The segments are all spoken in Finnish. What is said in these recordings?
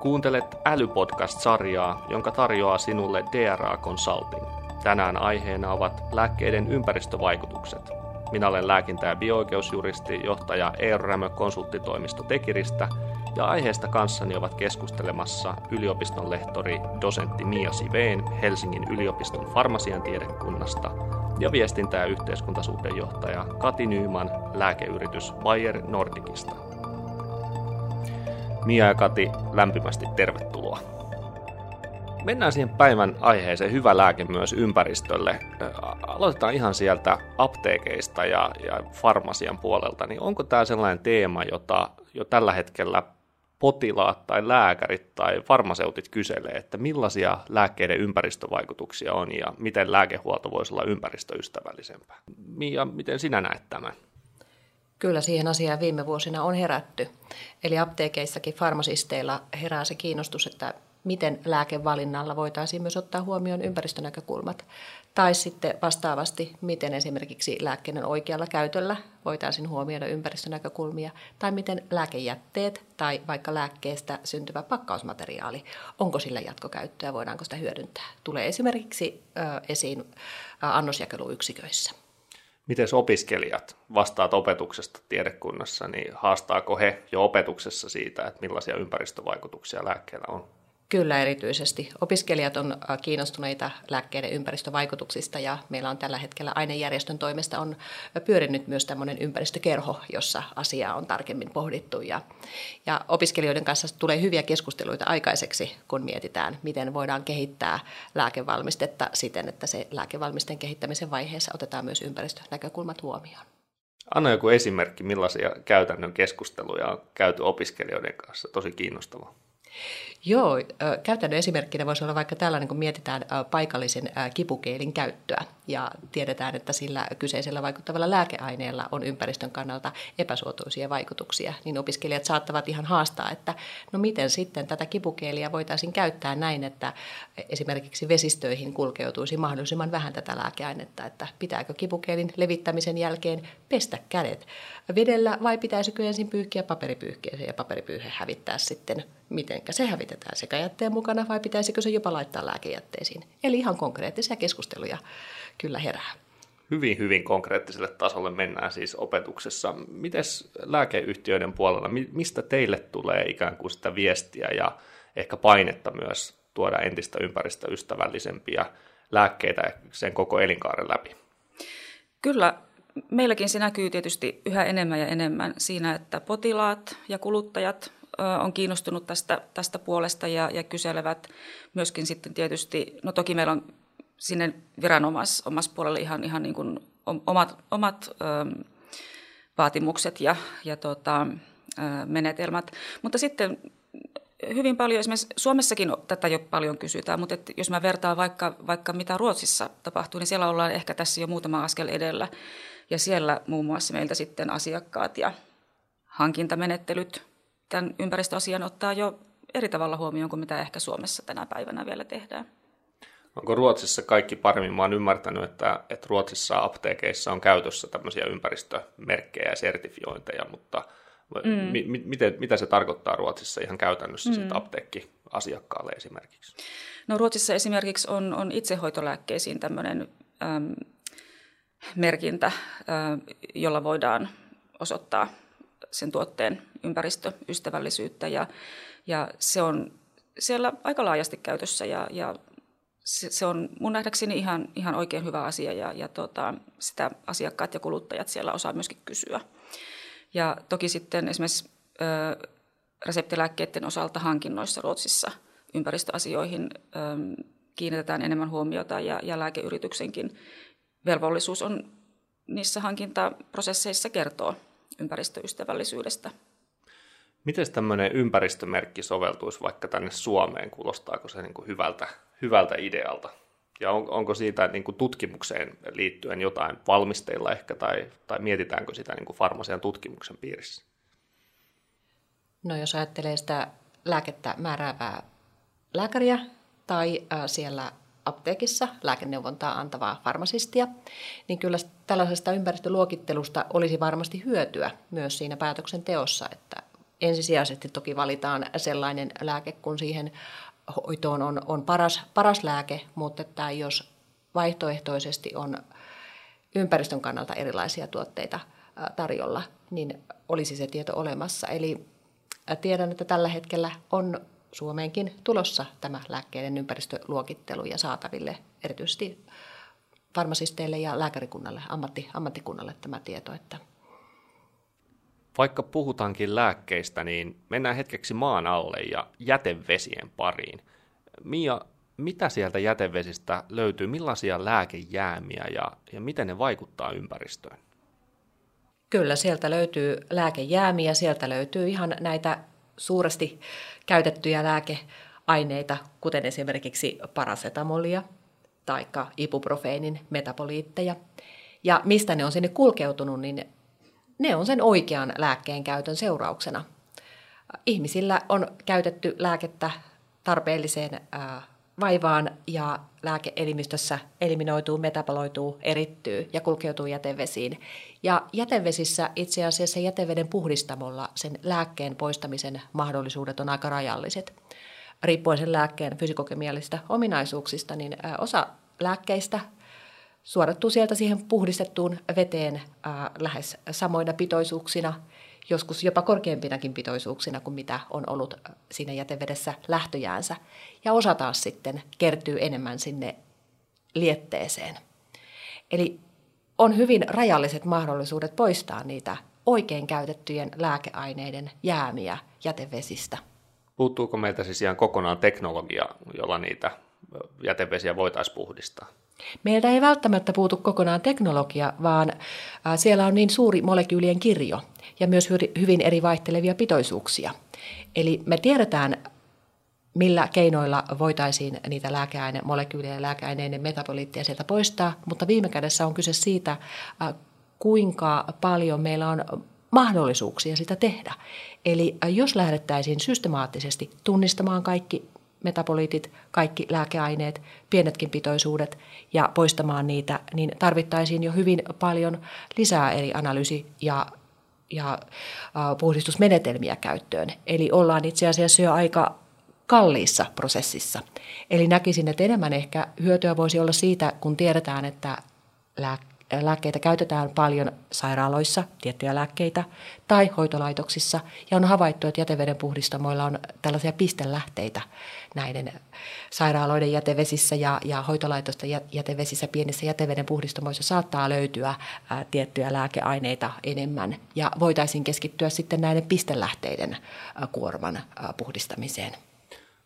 Kuuntelet Älypodcast-sarjaa, jonka tarjoaa sinulle DRA Consulting. Tänään aiheena ovat lääkkeiden ympäristövaikutukset. Minä olen lääkintä- ja bio-oikeusjuristi, johtaja ERRämö konsulttitoimisto Tekiristä ja aiheesta kanssani ovat keskustelemassa yliopiston lehtori dosentti Mia Siveen Helsingin yliopiston farmasian tiedekunnasta ja viestintä- ja yhteiskuntasuhdejohtaja Kati Nyyman lääkeyritys Bayer Nordicista. Mia ja Kati, lämpimästi tervetuloa. Mennään siihen päivän aiheeseen, hyvä lääke myös ympäristölle. Aloitetaan ihan sieltä apteekeista ja, ja farmasian puolelta. Niin onko tämä sellainen teema, jota jo tällä hetkellä potilaat tai lääkärit tai farmaseutit kyselee, että millaisia lääkkeiden ympäristövaikutuksia on ja miten lääkehuolto voisi olla ympäristöystävällisempää. Mia, miten sinä näet tämän? Kyllä siihen asiaan viime vuosina on herätty. Eli apteekeissakin farmasisteilla herää se kiinnostus, että miten lääkevalinnalla voitaisiin myös ottaa huomioon ympäristönäkökulmat. Tai sitten vastaavasti, miten esimerkiksi lääkkeiden oikealla käytöllä voitaisiin huomioida ympäristönäkökulmia. Tai miten lääkejätteet tai vaikka lääkkeestä syntyvä pakkausmateriaali, onko sillä jatkokäyttöä, voidaanko sitä hyödyntää. Tulee esimerkiksi esiin annosjakeluyksiköissä. Miten opiskelijat vastaat opetuksesta tiedekunnassa, niin haastaako he jo opetuksessa siitä, että millaisia ympäristövaikutuksia lääkkeellä on? Kyllä erityisesti. Opiskelijat on kiinnostuneita lääkkeiden ympäristövaikutuksista ja meillä on tällä hetkellä ainejärjestön toimesta on pyörinyt myös tämmöinen ympäristökerho, jossa asiaa on tarkemmin pohdittu ja, ja opiskelijoiden kanssa tulee hyviä keskusteluita aikaiseksi, kun mietitään, miten voidaan kehittää lääkevalmistetta siten, että se lääkevalmisteen kehittämisen vaiheessa otetaan myös ympäristönäkökulmat huomioon. Anna joku esimerkki, millaisia käytännön keskusteluja on käyty opiskelijoiden kanssa. Tosi kiinnostavaa. Joo, käytännön esimerkkinä voisi olla vaikka tällainen, kun mietitään paikallisen kipukeilin käyttöä ja tiedetään, että sillä kyseisellä vaikuttavalla lääkeaineella on ympäristön kannalta epäsuotuisia vaikutuksia, niin opiskelijat saattavat ihan haastaa, että no miten sitten tätä kipukeeliä voitaisiin käyttää näin, että esimerkiksi vesistöihin kulkeutuisi mahdollisimman vähän tätä lääkeainetta, että pitääkö kipukeelin levittämisen jälkeen pestä kädet vedellä vai pitäisikö ensin pyyhkiä paperipyyhkeeseen ja paperipyyhe hävittää sitten, miten se hävitetään sekä jätteen mukana vai pitäisikö se jopa laittaa lääkejätteisiin. Eli ihan konkreettisia keskusteluja kyllä herää. Hyvin, hyvin konkreettiselle tasolle mennään siis opetuksessa. Miten lääkeyhtiöiden puolella, mistä teille tulee ikään kuin sitä viestiä ja ehkä painetta myös tuoda entistä ympäristöystävällisempiä lääkkeitä sen koko elinkaaren läpi? Kyllä meilläkin se näkyy tietysti yhä enemmän ja enemmän siinä, että potilaat ja kuluttajat on kiinnostunut tästä, tästä puolesta ja, ja kyselevät myöskin sitten tietysti, no toki meillä on sinne puolelle ihan, ihan niin kuin omat, omat ö, vaatimukset ja, ja tota, ö, menetelmät, mutta sitten hyvin paljon, esimerkiksi Suomessakin tätä jo paljon kysytään, mutta että jos mä vertaan vaikka, vaikka mitä Ruotsissa tapahtuu, niin siellä ollaan ehkä tässä jo muutama askel edellä. Ja siellä muun muassa meiltä sitten asiakkaat ja hankintamenettelyt tämän ympäristöasian ottaa jo eri tavalla huomioon kuin mitä ehkä Suomessa tänä päivänä vielä tehdään. Onko Ruotsissa kaikki paremmin? Mä oon ymmärtänyt, että, että Ruotsissa apteekeissa on käytössä tämmöisiä ympäristömerkkejä ja sertifiointeja, mutta mm. mi, mi, miten, mitä se tarkoittaa Ruotsissa ihan käytännössä mm. sitten apteekkiasiakkaalle esimerkiksi? No Ruotsissa esimerkiksi on, on itsehoitolääkkeisiin tämmöinen äm, merkintä, äh, jolla voidaan osoittaa sen tuotteen ympäristöystävällisyyttä ja, ja se on siellä aika laajasti käytössä ja, ja se, se on mun nähdäkseni ihan, ihan oikein hyvä asia ja, ja tota, sitä asiakkaat ja kuluttajat siellä osaa myöskin kysyä. Ja toki sitten esimerkiksi ö, reseptilääkkeiden osalta hankinnoissa Ruotsissa ympäristöasioihin ö, kiinnitetään enemmän huomiota ja, ja lääkeyrityksenkin velvollisuus on niissä hankintaprosesseissa kertoa ympäristöystävällisyydestä. Miten tämmöinen ympäristömerkki soveltuisi vaikka tänne Suomeen? Kuulostaako se niin kuin hyvältä, hyvältä idealta? Ja on, onko siitä niin kuin tutkimukseen liittyen jotain valmisteilla ehkä, tai, tai mietitäänkö sitä niin kuin farmasian tutkimuksen piirissä? No jos ajattelee sitä lääkettä määräävää lääkäriä tai äh, siellä apteekissa lääkeneuvontaa antavaa farmasistia, niin kyllä tällaisesta ympäristöluokittelusta olisi varmasti hyötyä myös siinä päätöksenteossa, että ensisijaisesti toki valitaan sellainen lääke, kun siihen hoitoon on, on paras, paras lääke, mutta että jos vaihtoehtoisesti on ympäristön kannalta erilaisia tuotteita tarjolla, niin olisi se tieto olemassa. Eli tiedän, että tällä hetkellä on Suomeenkin tulossa tämä lääkkeiden ympäristöluokittelu ja saataville erityisesti farmasisteille ja lääkärikunnalle, ammatti, ammattikunnalle tämä tieto. Että Vaikka puhutaankin lääkkeistä, niin mennään hetkeksi maan alle ja jätevesien pariin. Mia, mitä sieltä jätevesistä löytyy, millaisia lääkejäämiä ja, ja miten ne vaikuttaa ympäristöön? Kyllä, sieltä löytyy lääkejäämiä, sieltä löytyy ihan näitä suuresti käytettyjä lääkeaineita, kuten esimerkiksi parasetamolia tai ibuprofeenin metaboliitteja. Ja mistä ne on sinne kulkeutunut, niin ne on sen oikean lääkkeen käytön seurauksena. Ihmisillä on käytetty lääkettä tarpeelliseen vaivaan ja lääkeelimistössä eliminoituu, metaboloituu, erittyy ja kulkeutuu jätevesiin. Ja jätevesissä itse asiassa jäteveden puhdistamolla sen lääkkeen poistamisen mahdollisuudet on aika rajalliset. Riippuen sen lääkkeen fysikokemiallisista ominaisuuksista, niin osa lääkkeistä suodattuu sieltä siihen puhdistettuun veteen lähes samoina pitoisuuksina – joskus jopa korkeampinakin pitoisuuksina kuin mitä on ollut siinä jätevedessä lähtöjäänsä. Ja osa taas sitten kertyy enemmän sinne lietteeseen. Eli on hyvin rajalliset mahdollisuudet poistaa niitä oikein käytettyjen lääkeaineiden jäämiä jätevesistä. Puuttuuko meiltä siis ihan kokonaan teknologia, jolla niitä jätevesiä voitaisiin puhdistaa? Meiltä ei välttämättä puutu kokonaan teknologia, vaan siellä on niin suuri molekyylien kirjo ja myös hyvin eri vaihtelevia pitoisuuksia. Eli me tiedetään, millä keinoilla voitaisiin niitä lääkeaine, molekyylejä ja lääkeaineiden metaboliittia sieltä poistaa, mutta viime kädessä on kyse siitä, kuinka paljon meillä on mahdollisuuksia sitä tehdä. Eli jos lähdettäisiin systemaattisesti tunnistamaan kaikki metaboliitit, kaikki lääkeaineet, pienetkin pitoisuudet ja poistamaan niitä, niin tarvittaisiin jo hyvin paljon lisää eri analyysi- ja, ja puhdistusmenetelmiä käyttöön. Eli ollaan itse asiassa jo aika kalliissa prosessissa. Eli näkisin, että enemmän ehkä hyötyä voisi olla siitä, kun tiedetään, että lääkkeitä käytetään paljon sairaaloissa, tiettyjä lääkkeitä, tai hoitolaitoksissa, ja on havaittu, että jäteveden puhdistamoilla on tällaisia pistelähteitä näiden sairaaloiden jätevesissä ja, ja hoitolaitosten jätevesissä, pienissä jäteveden puhdistamoissa saattaa löytyä ää, tiettyjä lääkeaineita enemmän, ja voitaisiin keskittyä sitten näiden pistelähteiden ää, kuorman ää, puhdistamiseen.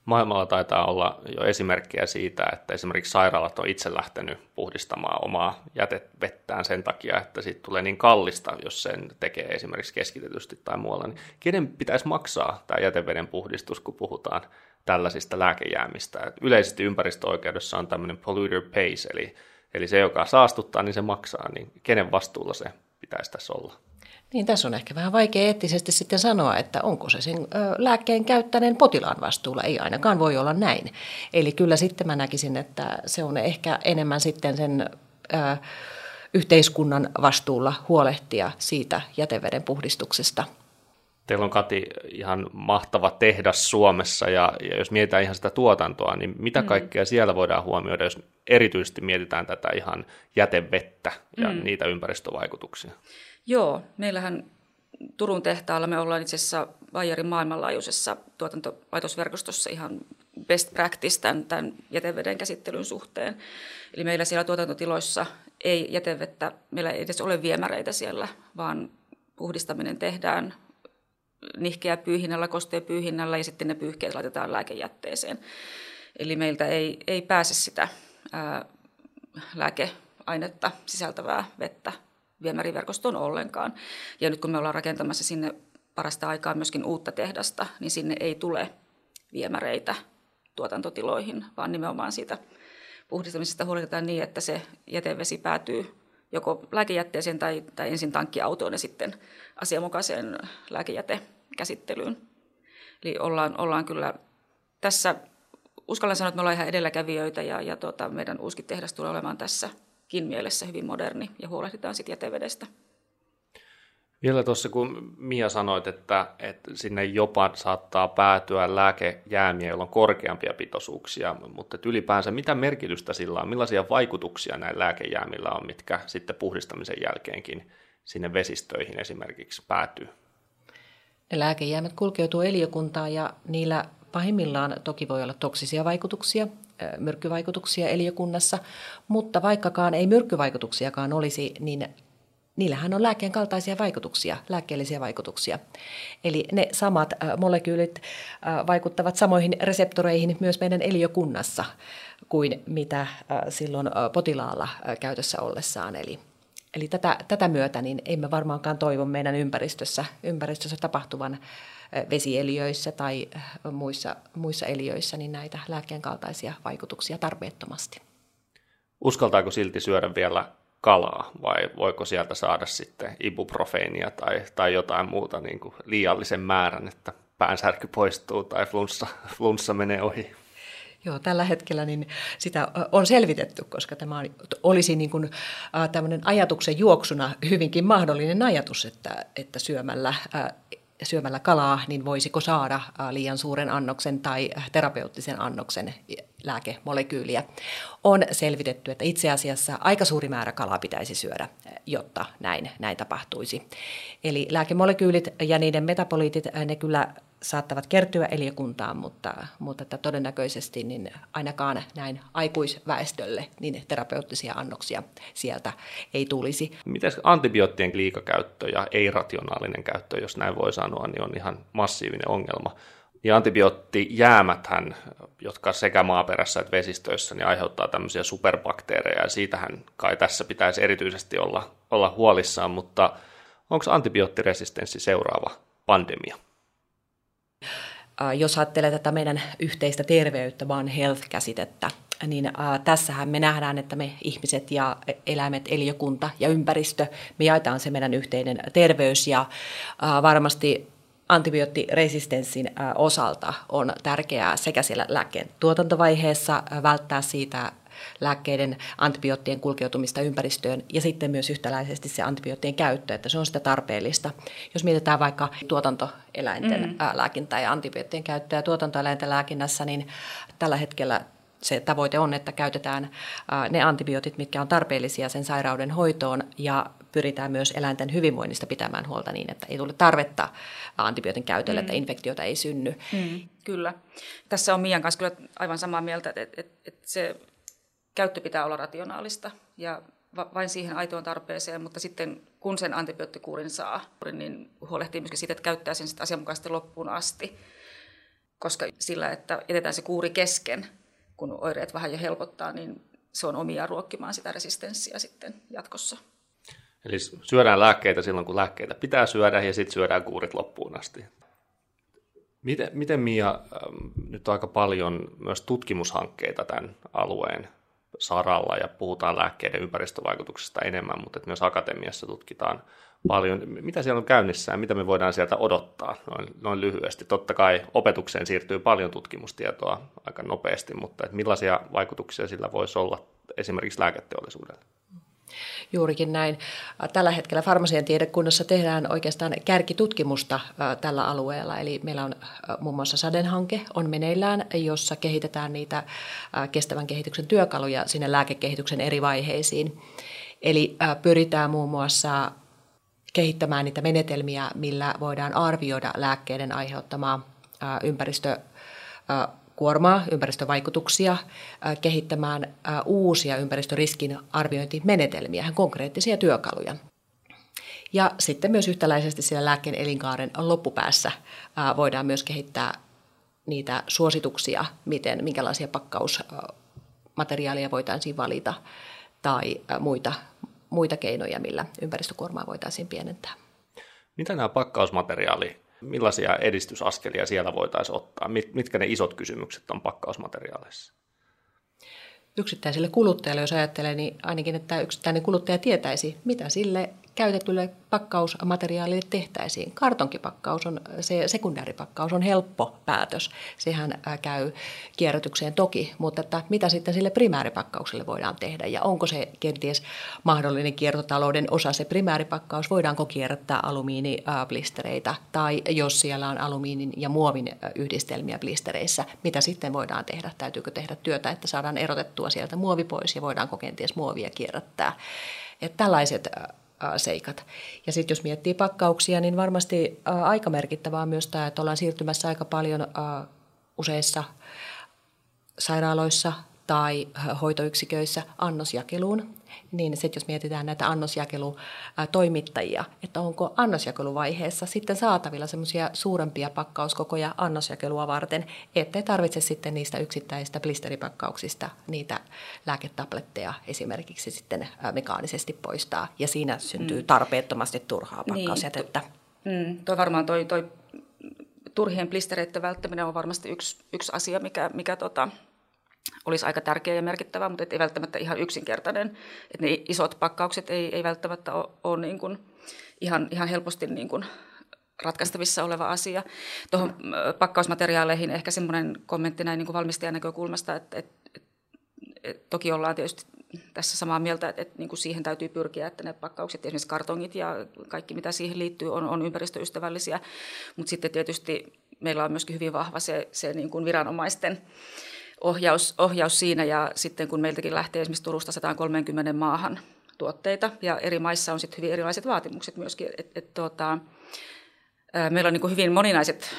Maailmalla taitaa olla jo esimerkkejä siitä, että esimerkiksi sairaalat on itse lähtenyt puhdistamaan omaa jätevettään sen takia, että siitä tulee niin kallista, jos sen tekee esimerkiksi keskitetysti tai muualla. Niin kenen pitäisi maksaa tämä jäteveden puhdistus, kun puhutaan tällaisista lääkejäämistä? Yleisesti ympäristöoikeudessa on tämmöinen polluter pays, eli, eli se, joka saastuttaa, niin se maksaa. Niin kenen vastuulla se pitäisi tässä olla? Niin tässä on ehkä vähän vaikea eettisesti sitten sanoa, että onko se sen lääkkeen käyttäneen potilaan vastuulla. Ei ainakaan voi olla näin. Eli kyllä sitten mä näkisin, että se on ehkä enemmän sitten sen ö, yhteiskunnan vastuulla huolehtia siitä jäteveden puhdistuksesta. Teillä on Kati ihan mahtava tehdas Suomessa ja, ja jos mietitään ihan sitä tuotantoa, niin mitä mm. kaikkea siellä voidaan huomioida, jos erityisesti mietitään tätä ihan jätevettä ja mm. niitä ympäristövaikutuksia? Joo, meillähän Turun tehtaalla me ollaan itse asiassa Bayerin maailmanlaajuisessa tuotantolaitosverkostossa ihan best practice tämän, tämän jäteveden käsittelyn suhteen. Eli meillä siellä tuotantotiloissa ei jätevettä, meillä ei edes ole viemäreitä siellä, vaan puhdistaminen tehdään nihkeä pyyhinnällä, kostea pyyhinnällä ja sitten ne pyyhkeet laitetaan lääkejätteeseen. Eli meiltä ei, ei pääse sitä ää, lääkeainetta sisältävää vettä viemäriverkostoon ollenkaan. Ja nyt kun me ollaan rakentamassa sinne parasta aikaa myöskin uutta tehdasta, niin sinne ei tule viemäreitä tuotantotiloihin, vaan nimenomaan siitä puhdistamisesta huolehditaan niin, että se jätevesi päätyy joko lääkejätteeseen tai, tai ensin tankkiautoon ja sitten asianmukaiseen lääkejätekäsittelyyn. Eli ollaan, ollaan kyllä tässä, uskallan sanoa, että me ollaan ihan edelläkävijöitä ja, ja tuota, meidän uusi tehdas tulee olemaan tässä mielessä hyvin moderni ja huolehditaan sitten jätevedestä. Vielä tuossa, kun Mia sanoit, että, että sinne jopa saattaa päätyä lääkejäämiä, joilla on korkeampia pitoisuuksia, mutta ylipäänsä mitä merkitystä sillä on, millaisia vaikutuksia näillä lääkejäämillä on, mitkä sitten puhdistamisen jälkeenkin sinne vesistöihin esimerkiksi päätyy? Ne lääkejäämät kulkeutuu eliökuntaan ja niillä pahimmillaan toki voi olla toksisia vaikutuksia, myrkkyvaikutuksia eliökunnassa, mutta vaikkakaan ei myrkkyvaikutuksiakaan olisi, niin niillähän on lääkkeen kaltaisia vaikutuksia, lääkkeellisiä vaikutuksia. Eli ne samat molekyylit vaikuttavat samoihin reseptoreihin myös meidän eliökunnassa kuin mitä silloin potilaalla käytössä ollessaan. Eli, eli tätä, tätä myötä niin emme varmaankaan toivo meidän ympäristössä, ympäristössä tapahtuvan vesieliöissä tai muissa, muissa eliöissä niin näitä lääkkeen kaltaisia vaikutuksia tarpeettomasti. Uskaltaako silti syödä vielä kalaa vai voiko sieltä saada sitten ibuprofeenia tai, tai jotain muuta niin kuin liiallisen määrän, että päänsärky poistuu tai flunssa, flunssa menee ohi? Joo, tällä hetkellä niin sitä on selvitetty, koska tämä olisi niin kuin, ajatuksen juoksuna hyvinkin mahdollinen ajatus, että, että syömällä syömällä kalaa, niin voisiko saada liian suuren annoksen tai terapeuttisen annoksen lääkemolekyyliä. On selvitetty, että itse asiassa aika suuri määrä kalaa pitäisi syödä, jotta näin, näin tapahtuisi. Eli lääkemolekyylit ja niiden metaboliitit, ne kyllä saattavat kertyä eliökuntaan, mutta, mutta että todennäköisesti niin ainakaan näin aikuisväestölle niin terapeuttisia annoksia sieltä ei tulisi. Miten antibioottien liikakäyttö ja ei-rationaalinen käyttö, jos näin voi sanoa, niin on ihan massiivinen ongelma. Ja antibioottijäämäthän, jotka sekä maaperässä että vesistöissä, niin aiheuttaa tämmöisiä superbakteereja, ja siitähän kai tässä pitäisi erityisesti olla, olla huolissaan, mutta onko antibioottiresistenssi seuraava pandemia? Jos ajattelee tätä meidän yhteistä terveyttä, vaan health-käsitettä, niin tässähän me nähdään, että me ihmiset ja eläimet, eliökunta ja ympäristö, me jaetaan se meidän yhteinen terveys ja varmasti antibioottiresistenssin osalta on tärkeää sekä siellä lääkkeen tuotantovaiheessa välttää siitä lääkkeiden antibioottien kulkeutumista ympäristöön ja sitten myös yhtäläisesti se antibioottien käyttö, että se on sitä tarpeellista. Jos mietitään vaikka tuotantoeläinten mm. lääkintää ja antibioottien käyttöä tuotantoeläinten lääkinnässä, niin tällä hetkellä se tavoite on, että käytetään ne antibiootit, mitkä on tarpeellisia sen sairauden hoitoon ja pyritään myös eläinten hyvinvoinnista pitämään huolta niin, että ei tule tarvetta antibiootin käytölle, mm. että infektiota ei synny. Mm, kyllä. Tässä on Mian kanssa kyllä aivan samaa mieltä, että, että, että se käyttö pitää olla rationaalista ja vain siihen aitoon tarpeeseen, mutta sitten kun sen antibioottikuurin saa, niin huolehtii myöskin siitä, että käyttää sen asianmukaisesti loppuun asti. Koska sillä, että jätetään se kuuri kesken, kun oireet vähän jo helpottaa, niin se on omia ruokkimaan sitä resistenssiä sitten jatkossa. Eli syödään lääkkeitä silloin, kun lääkkeitä pitää syödä, ja sitten syödään kuurit loppuun asti. Miten, miten Mia, nyt on aika paljon myös tutkimushankkeita tämän alueen saralla ja puhutaan lääkkeiden ympäristövaikutuksista enemmän, mutta että myös akatemiassa tutkitaan paljon. Mitä siellä on käynnissä ja mitä me voidaan sieltä odottaa noin, noin lyhyesti? Totta kai opetukseen siirtyy paljon tutkimustietoa aika nopeasti, mutta että millaisia vaikutuksia sillä voisi olla esimerkiksi lääketeollisuudelle? Juurikin näin. Tällä hetkellä farmasian tiedekunnassa tehdään oikeastaan kärkitutkimusta tällä alueella. Eli meillä on muun muassa SADEN-hanke on meneillään, jossa kehitetään niitä kestävän kehityksen työkaluja sinne lääkekehityksen eri vaiheisiin. Eli pyritään muun muassa kehittämään niitä menetelmiä, millä voidaan arvioida lääkkeiden aiheuttamaa ympäristö kuormaa, ympäristövaikutuksia, kehittämään uusia ympäristöriskin arviointimenetelmiä, konkreettisia työkaluja. Ja sitten myös yhtäläisesti siellä lääkkeen elinkaaren loppupäässä voidaan myös kehittää niitä suosituksia, miten, minkälaisia pakkausmateriaaleja voitaisiin valita tai muita, muita keinoja, millä ympäristökuormaa voitaisiin pienentää. Mitä nämä pakkausmateriaali millaisia edistysaskelia siellä voitaisiin ottaa? Mitkä ne isot kysymykset on pakkausmateriaaleissa? Yksittäiselle kuluttajalle, jos ajattelee, niin ainakin, että yksittäinen kuluttaja tietäisi, mitä sille käytetylle pakkausmateriaalille tehtäisiin. Kartonkipakkaus on, se sekundääripakkaus on helppo päätös. Sehän käy kierrätykseen toki, mutta että mitä sitten sille primääripakkaukselle voidaan tehdä ja onko se kenties mahdollinen kiertotalouden osa se primääripakkaus, voidaanko kierrättää alumiiniblistereitä tai jos siellä on alumiinin ja muovin yhdistelmiä blistereissä, mitä sitten voidaan tehdä? Täytyykö tehdä työtä, että saadaan erotettua sieltä muovi pois ja voidaanko kenties muovia kierrättää? Että tällaiset seikat. Ja sitten jos miettii pakkauksia, niin varmasti aika merkittävää on myös tämä, että ollaan siirtymässä aika paljon useissa sairaaloissa tai hoitoyksiköissä annosjakeluun niin se, että jos mietitään näitä annosjakelutoimittajia, että onko annosjakeluvaiheessa sitten saatavilla semmoisia suurempia pakkauskokoja annosjakelua varten, ettei tarvitse sitten niistä yksittäisistä blisteripakkauksista niitä lääketabletteja esimerkiksi sitten mekaanisesti poistaa, ja siinä syntyy mm. tarpeettomasti turhaa pakkausjätettä. Niin, mm, toi varmaan toi, toi turhien blistereiden välttäminen on varmasti yksi, yksi asia, mikä, mikä tota, olisi aika tärkeä ja merkittävä, mutta ei välttämättä ihan yksinkertainen. Että ne isot pakkaukset ei, ei välttämättä ole, ole niin kuin ihan, ihan helposti niin kuin ratkaistavissa oleva asia. Tuohon pakkausmateriaaleihin ehkä semmoinen kommentti näin niin kuin valmistajan näkökulmasta, että, että, että, että toki ollaan tietysti tässä samaa mieltä, että, että niin kuin siihen täytyy pyrkiä, että ne pakkaukset, esimerkiksi kartongit ja kaikki mitä siihen liittyy, on, on ympäristöystävällisiä, mutta sitten tietysti meillä on myöskin hyvin vahva se, se niin kuin viranomaisten ohjaus, ohjaus siinä ja sitten kun meiltäkin lähtee esimerkiksi Turusta 130 maahan tuotteita ja eri maissa on sitten hyvin erilaiset vaatimukset myöskin. Et, et, tuota, meillä on niin kuin hyvin moninaiset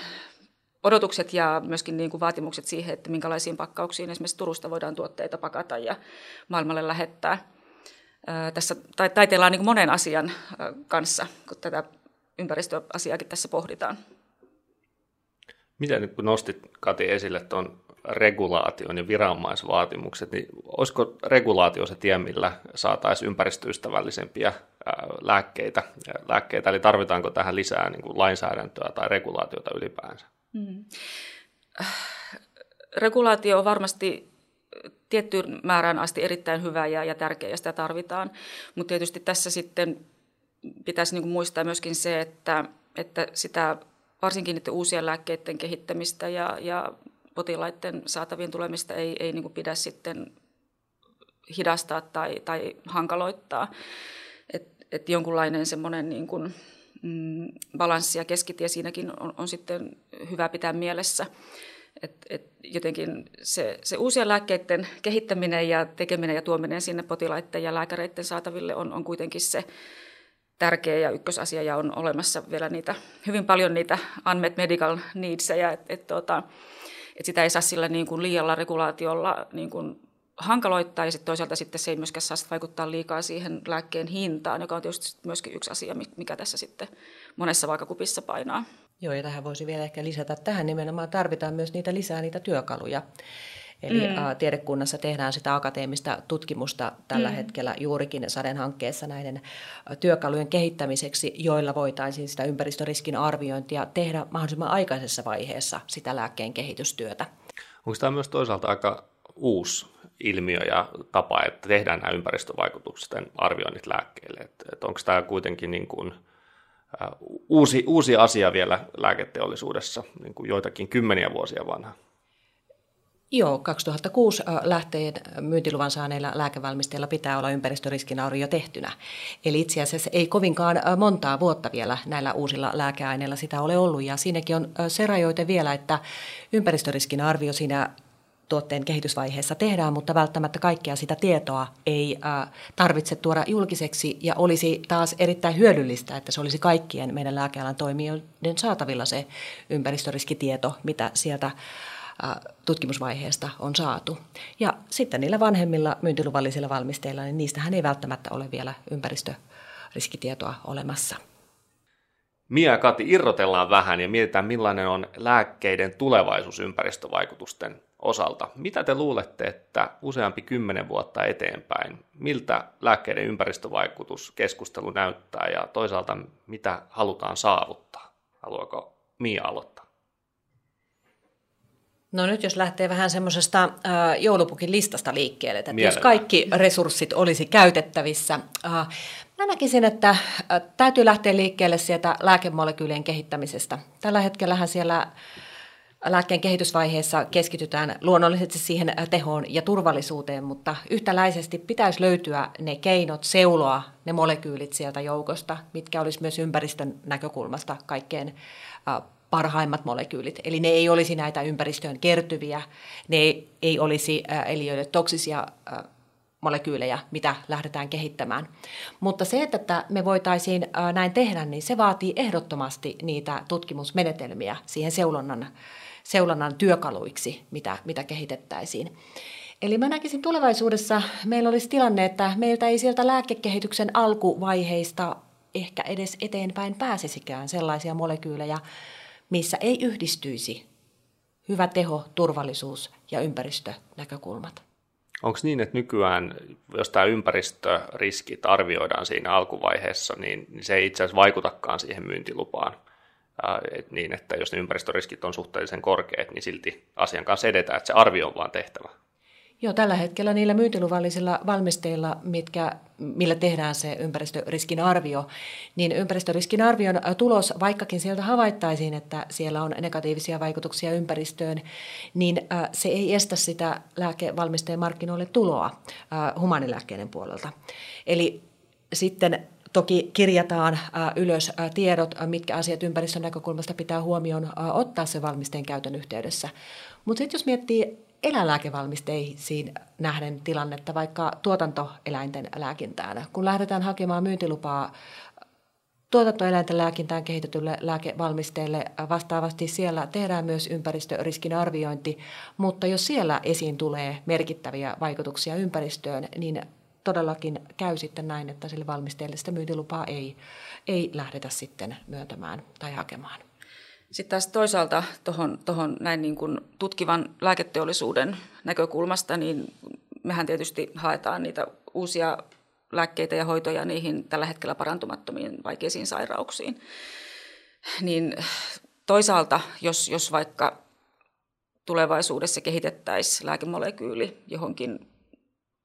odotukset ja myöskin niin kuin vaatimukset siihen, että minkälaisiin pakkauksiin esimerkiksi Turusta voidaan tuotteita pakata ja maailmalle lähettää. Tässä taiteillaan niin kuin monen asian kanssa, kun tätä ympäristöasiaakin tässä pohditaan. Miten nyt kun nostit Kati esille tuon regulaation ja viranomaisvaatimukset, niin olisiko regulaatio se tie, millä saataisiin ympäristöystävällisempiä lääkkeitä, lääkkeitä, eli tarvitaanko tähän lisää niin kuin lainsäädäntöä tai regulaatiota ylipäänsä? Hmm. Regulaatio on varmasti tiettyyn määrään asti erittäin hyvä ja, ja tärkeä, ja sitä tarvitaan, mutta tietysti tässä sitten pitäisi niin kuin muistaa myöskin se, että, että sitä varsinkin uusien lääkkeiden kehittämistä ja, ja potilaiden saatavien tulemista ei, ei niin kuin pidä sitten hidastaa tai, tai hankaloittaa. Et, et jonkunlainen semmoinen niin kuin, mm, balanssi ja keskitie siinäkin on, on sitten hyvä pitää mielessä. Et, et jotenkin se, se uusien lääkkeiden kehittäminen ja tekeminen ja tuominen sinne potilaiden ja lääkäreiden saataville on, on kuitenkin se tärkeä ja ykkösasia ja on olemassa vielä niitä, hyvin paljon niitä unmet medical needsia. Et, et, tuota, että sitä ei saa sillä niin kuin liialla regulaatiolla niin kuin hankaloittaa ja sitten toisaalta sitten se ei myöskään saa vaikuttaa liikaa siihen lääkkeen hintaan, joka on tietysti myöskin yksi asia, mikä tässä sitten monessa vaakakupissa painaa. Joo, ja tähän voisi vielä ehkä lisätä, tähän nimenomaan tarvitaan myös niitä lisää niitä työkaluja. Eli mm. tiedekunnassa tehdään sitä akateemista tutkimusta tällä mm. hetkellä juurikin Saden hankkeessa näiden työkalujen kehittämiseksi, joilla voitaisiin sitä ympäristöriskin arviointia tehdä mahdollisimman aikaisessa vaiheessa sitä lääkkeen kehitystyötä. Onko tämä myös toisaalta aika uusi ilmiö ja tapa, että tehdään nämä ympäristövaikutusten arvioinnit lääkkeelle? Että, että onko tämä kuitenkin niin kuin, uusi, uusi asia vielä lääketeollisuudessa, niin kuin joitakin kymmeniä vuosia vanha? Joo, 2006 lähteen myyntiluvan saaneilla lääkevalmistajilla pitää olla ympäristöriskinarvio tehtynä. Eli itse asiassa ei kovinkaan montaa vuotta vielä näillä uusilla lääkeaineilla sitä ole ollut. Ja siinäkin on se rajoite vielä, että ympäristöriskinarvio siinä tuotteen kehitysvaiheessa tehdään, mutta välttämättä kaikkea sitä tietoa ei tarvitse tuoda julkiseksi ja olisi taas erittäin hyödyllistä, että se olisi kaikkien meidän lääkealan toimijoiden saatavilla se ympäristöriskitieto, mitä sieltä tutkimusvaiheesta on saatu. Ja sitten niillä vanhemmilla myyntiluvallisilla valmisteilla, niin niistähän ei välttämättä ole vielä ympäristöriskitietoa olemassa. Mia ja Kati, irrotellaan vähän ja mietitään, millainen on lääkkeiden tulevaisuus ympäristövaikutusten osalta. Mitä te luulette, että useampi kymmenen vuotta eteenpäin, miltä lääkkeiden ympäristövaikutuskeskustelu näyttää ja toisaalta mitä halutaan saavuttaa? Haluaako Mia aloittaa? No nyt jos lähtee vähän semmoisesta äh, joulupukin listasta liikkeelle, että Mielellään. jos kaikki resurssit olisi käytettävissä, äh, Mä näkisin, että täytyy lähteä liikkeelle sieltä lääkemolekyylien kehittämisestä. Tällä hetkellähän siellä lääkkeen kehitysvaiheessa keskitytään luonnollisesti siihen tehoon ja turvallisuuteen, mutta yhtäläisesti pitäisi löytyä ne keinot seuloa ne molekyylit sieltä joukosta, mitkä olisi myös ympäristön näkökulmasta kaikkein parhaimmat molekyylit. Eli ne ei olisi näitä ympäristöön kertyviä, ne ei, olisi eliöille toksisia molekyylejä, mitä lähdetään kehittämään. Mutta se, että me voitaisiin näin tehdä, niin se vaatii ehdottomasti niitä tutkimusmenetelmiä siihen seulonnan seulonnan työkaluiksi, mitä, mitä kehitettäisiin. Eli mä näkisin tulevaisuudessa, meillä olisi tilanne, että meiltä ei sieltä lääkekehityksen alkuvaiheista ehkä edes eteenpäin pääsisikään sellaisia molekyylejä, missä ei yhdistyisi hyvä teho, turvallisuus ja ympäristönäkökulmat. Onko niin, että nykyään, jos tämä ympäristöriskit arvioidaan siinä alkuvaiheessa, niin se ei itse asiassa vaikutakaan siihen myyntilupaan? et niin, että jos ne ympäristöriskit on suhteellisen korkeat, niin silti asian kanssa edetään, että se arvio on vaan tehtävä. Joo, tällä hetkellä niillä myyntiluvallisilla valmisteilla, mitkä, millä tehdään se ympäristöriskin arvio, niin ympäristöriskin arvion tulos, vaikkakin sieltä havaittaisiin, että siellä on negatiivisia vaikutuksia ympäristöön, niin se ei estä sitä lääkevalmisteen markkinoille tuloa humanilääkkeiden puolelta. Eli sitten Toki kirjataan ylös tiedot, mitkä asiat ympäristön näkökulmasta pitää huomioon ottaa se valmisteen käytön yhteydessä. Mutta sitten jos miettii eläinlääkevalmisteisiin nähden tilannetta, vaikka tuotantoeläinten lääkintään, kun lähdetään hakemaan myyntilupaa tuotantoeläinten lääkintään kehitetylle lääkevalmisteelle vastaavasti siellä tehdään myös ympäristöriskin arviointi, mutta jos siellä esiin tulee merkittäviä vaikutuksia ympäristöön, niin todellakin käy sitten näin, että sille valmisteelle sitä myyntilupaa ei, ei lähdetä sitten myöntämään tai hakemaan. Sitten taas toisaalta tuohon tohon näin niin kuin tutkivan lääketeollisuuden näkökulmasta, niin mehän tietysti haetaan niitä uusia lääkkeitä ja hoitoja niihin tällä hetkellä parantumattomiin vaikeisiin sairauksiin. Niin toisaalta, jos, jos vaikka tulevaisuudessa kehitettäisiin lääkemolekyyli johonkin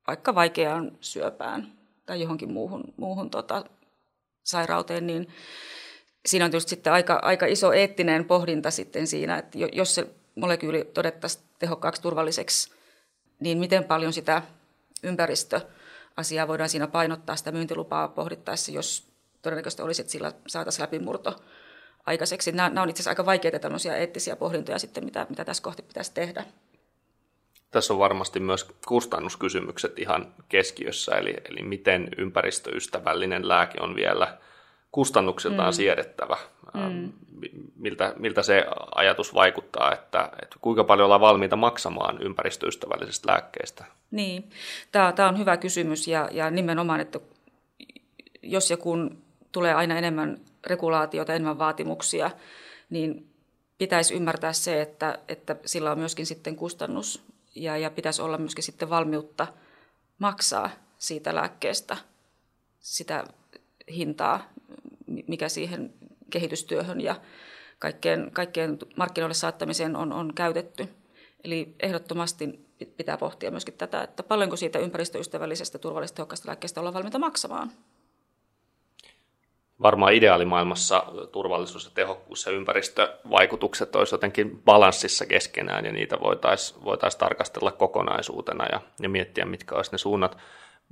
vaikka vaikeaan syöpään tai johonkin muuhun, muuhun tota, sairauteen, niin siinä on tietysti sitten aika, aika iso eettinen pohdinta sitten siinä, että jos se molekyyli todettaisiin tehokkaaksi turvalliseksi, niin miten paljon sitä ympäristöasiaa voidaan siinä painottaa sitä myyntilupaa pohdittaessa, jos todennäköisesti olisi, että sillä saataisiin läpimurto aikaiseksi. Nämä, nämä on itse asiassa aika vaikeita tämmöisiä eettisiä pohdintoja sitten, mitä, mitä tässä kohti pitäisi tehdä tässä on varmasti myös kustannuskysymykset ihan keskiössä, eli, eli miten ympäristöystävällinen lääke on vielä kustannuksiltaan mm. siedettävä. Mm. Miltä, miltä se ajatus vaikuttaa, että, että kuinka paljon ollaan valmiita maksamaan ympäristöystävällisestä lääkkeestä? Niin, tämä, tämä on hyvä kysymys ja, ja nimenomaan, että jos ja kun tulee aina enemmän regulaatiota, enemmän vaatimuksia, niin pitäisi ymmärtää se, että, että sillä on myöskin sitten kustannus ja, ja pitäisi olla myöskin sitten valmiutta maksaa siitä lääkkeestä sitä hintaa, mikä siihen kehitystyöhön ja kaikkeen, kaikkeen markkinoille saattamiseen on, on käytetty. Eli ehdottomasti pitää pohtia myöskin tätä, että paljonko siitä ympäristöystävällisestä, turvallisesta, tehokkaasta lääkkeestä ollaan valmiita maksamaan varmaan ideaalimaailmassa turvallisuus ja tehokkuus ja ympäristövaikutukset olisi jotenkin balanssissa keskenään ja niitä voitaisiin voitais tarkastella kokonaisuutena ja, ja miettiä, mitkä olisi ne suunnat.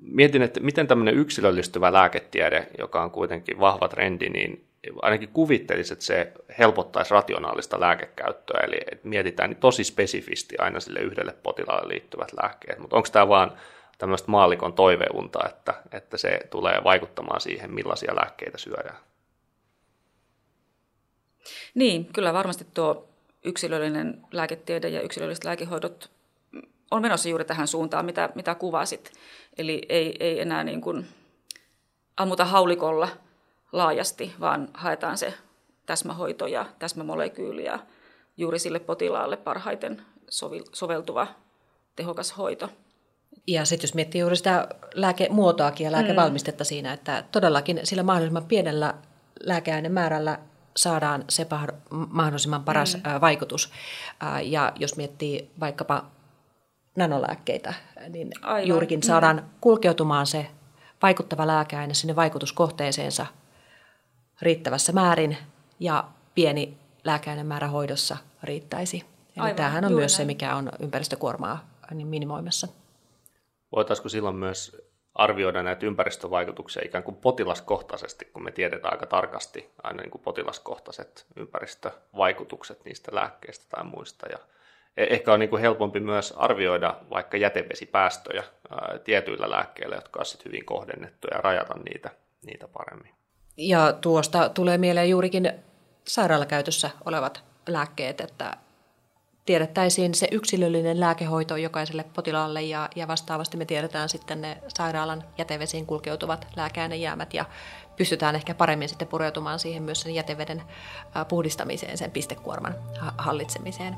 Mietin, että miten tämmöinen yksilöllistyvä lääketiede, joka on kuitenkin vahva trendi, niin ainakin kuvittelisi, että se helpottaisi rationaalista lääkekäyttöä, eli mietitään niin tosi spesifisti aina sille yhdelle potilaalle liittyvät lääkkeet, mutta onko tämä vaan tämmöistä maalikon toiveunta, että, että se tulee vaikuttamaan siihen, millaisia lääkkeitä syödään. Niin, kyllä varmasti tuo yksilöllinen lääketiede ja yksilölliset lääkehoidot on menossa juuri tähän suuntaan, mitä, mitä kuvasit. Eli ei, ei enää niin kuin ammuta haulikolla laajasti, vaan haetaan se täsmähoito ja täsmämolekyyli ja juuri sille potilaalle parhaiten soveltuva tehokas hoito. Ja sitten jos miettii juuri sitä lääkemuotoakin ja lääkevalmistetta mm. siinä, että todellakin sillä mahdollisimman pienellä lääkeainemäärällä saadaan se mahdollisimman paras mm. vaikutus. Ja jos miettii vaikkapa nanolääkkeitä, niin Aivan. juurikin saadaan mm. kulkeutumaan se vaikuttava lääkeaine sinne vaikutuskohteeseensa riittävässä määrin ja pieni lääkeainemäärä hoidossa riittäisi. Eli Aivan, tämähän on myös näin. se, mikä on ympäristökuormaa niin minimoimassa. Voitaisiko silloin myös arvioida näitä ympäristövaikutuksia ikään kuin potilaskohtaisesti, kun me tiedetään aika tarkasti aina niin kuin potilaskohtaiset ympäristövaikutukset niistä lääkkeistä tai muista. Ja ehkä on niin kuin helpompi myös arvioida vaikka jätevesipäästöjä ää, tietyillä lääkkeillä, jotka ovat hyvin kohdennettuja ja rajata niitä, niitä paremmin. Ja tuosta tulee mieleen juurikin sairaalakäytössä olevat lääkkeet, että tiedettäisiin se yksilöllinen lääkehoito jokaiselle potilaalle ja, ja vastaavasti me tiedetään sitten ne sairaalan jätevesiin kulkeutuvat lääkeainejäämät ja pystytään ehkä paremmin sitten pureutumaan siihen myös sen jäteveden puhdistamiseen, sen pistekuorman hallitsemiseen.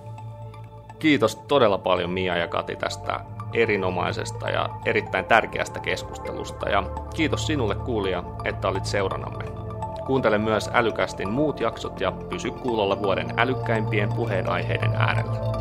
Kiitos todella paljon Mia ja Kati tästä erinomaisesta ja erittäin tärkeästä keskustelusta ja kiitos sinulle kuulija, että olit seuranamme. Kuuntele myös Älykästin muut jaksot ja pysy kuulolla vuoden älykkäimpien puheenaiheiden äärellä.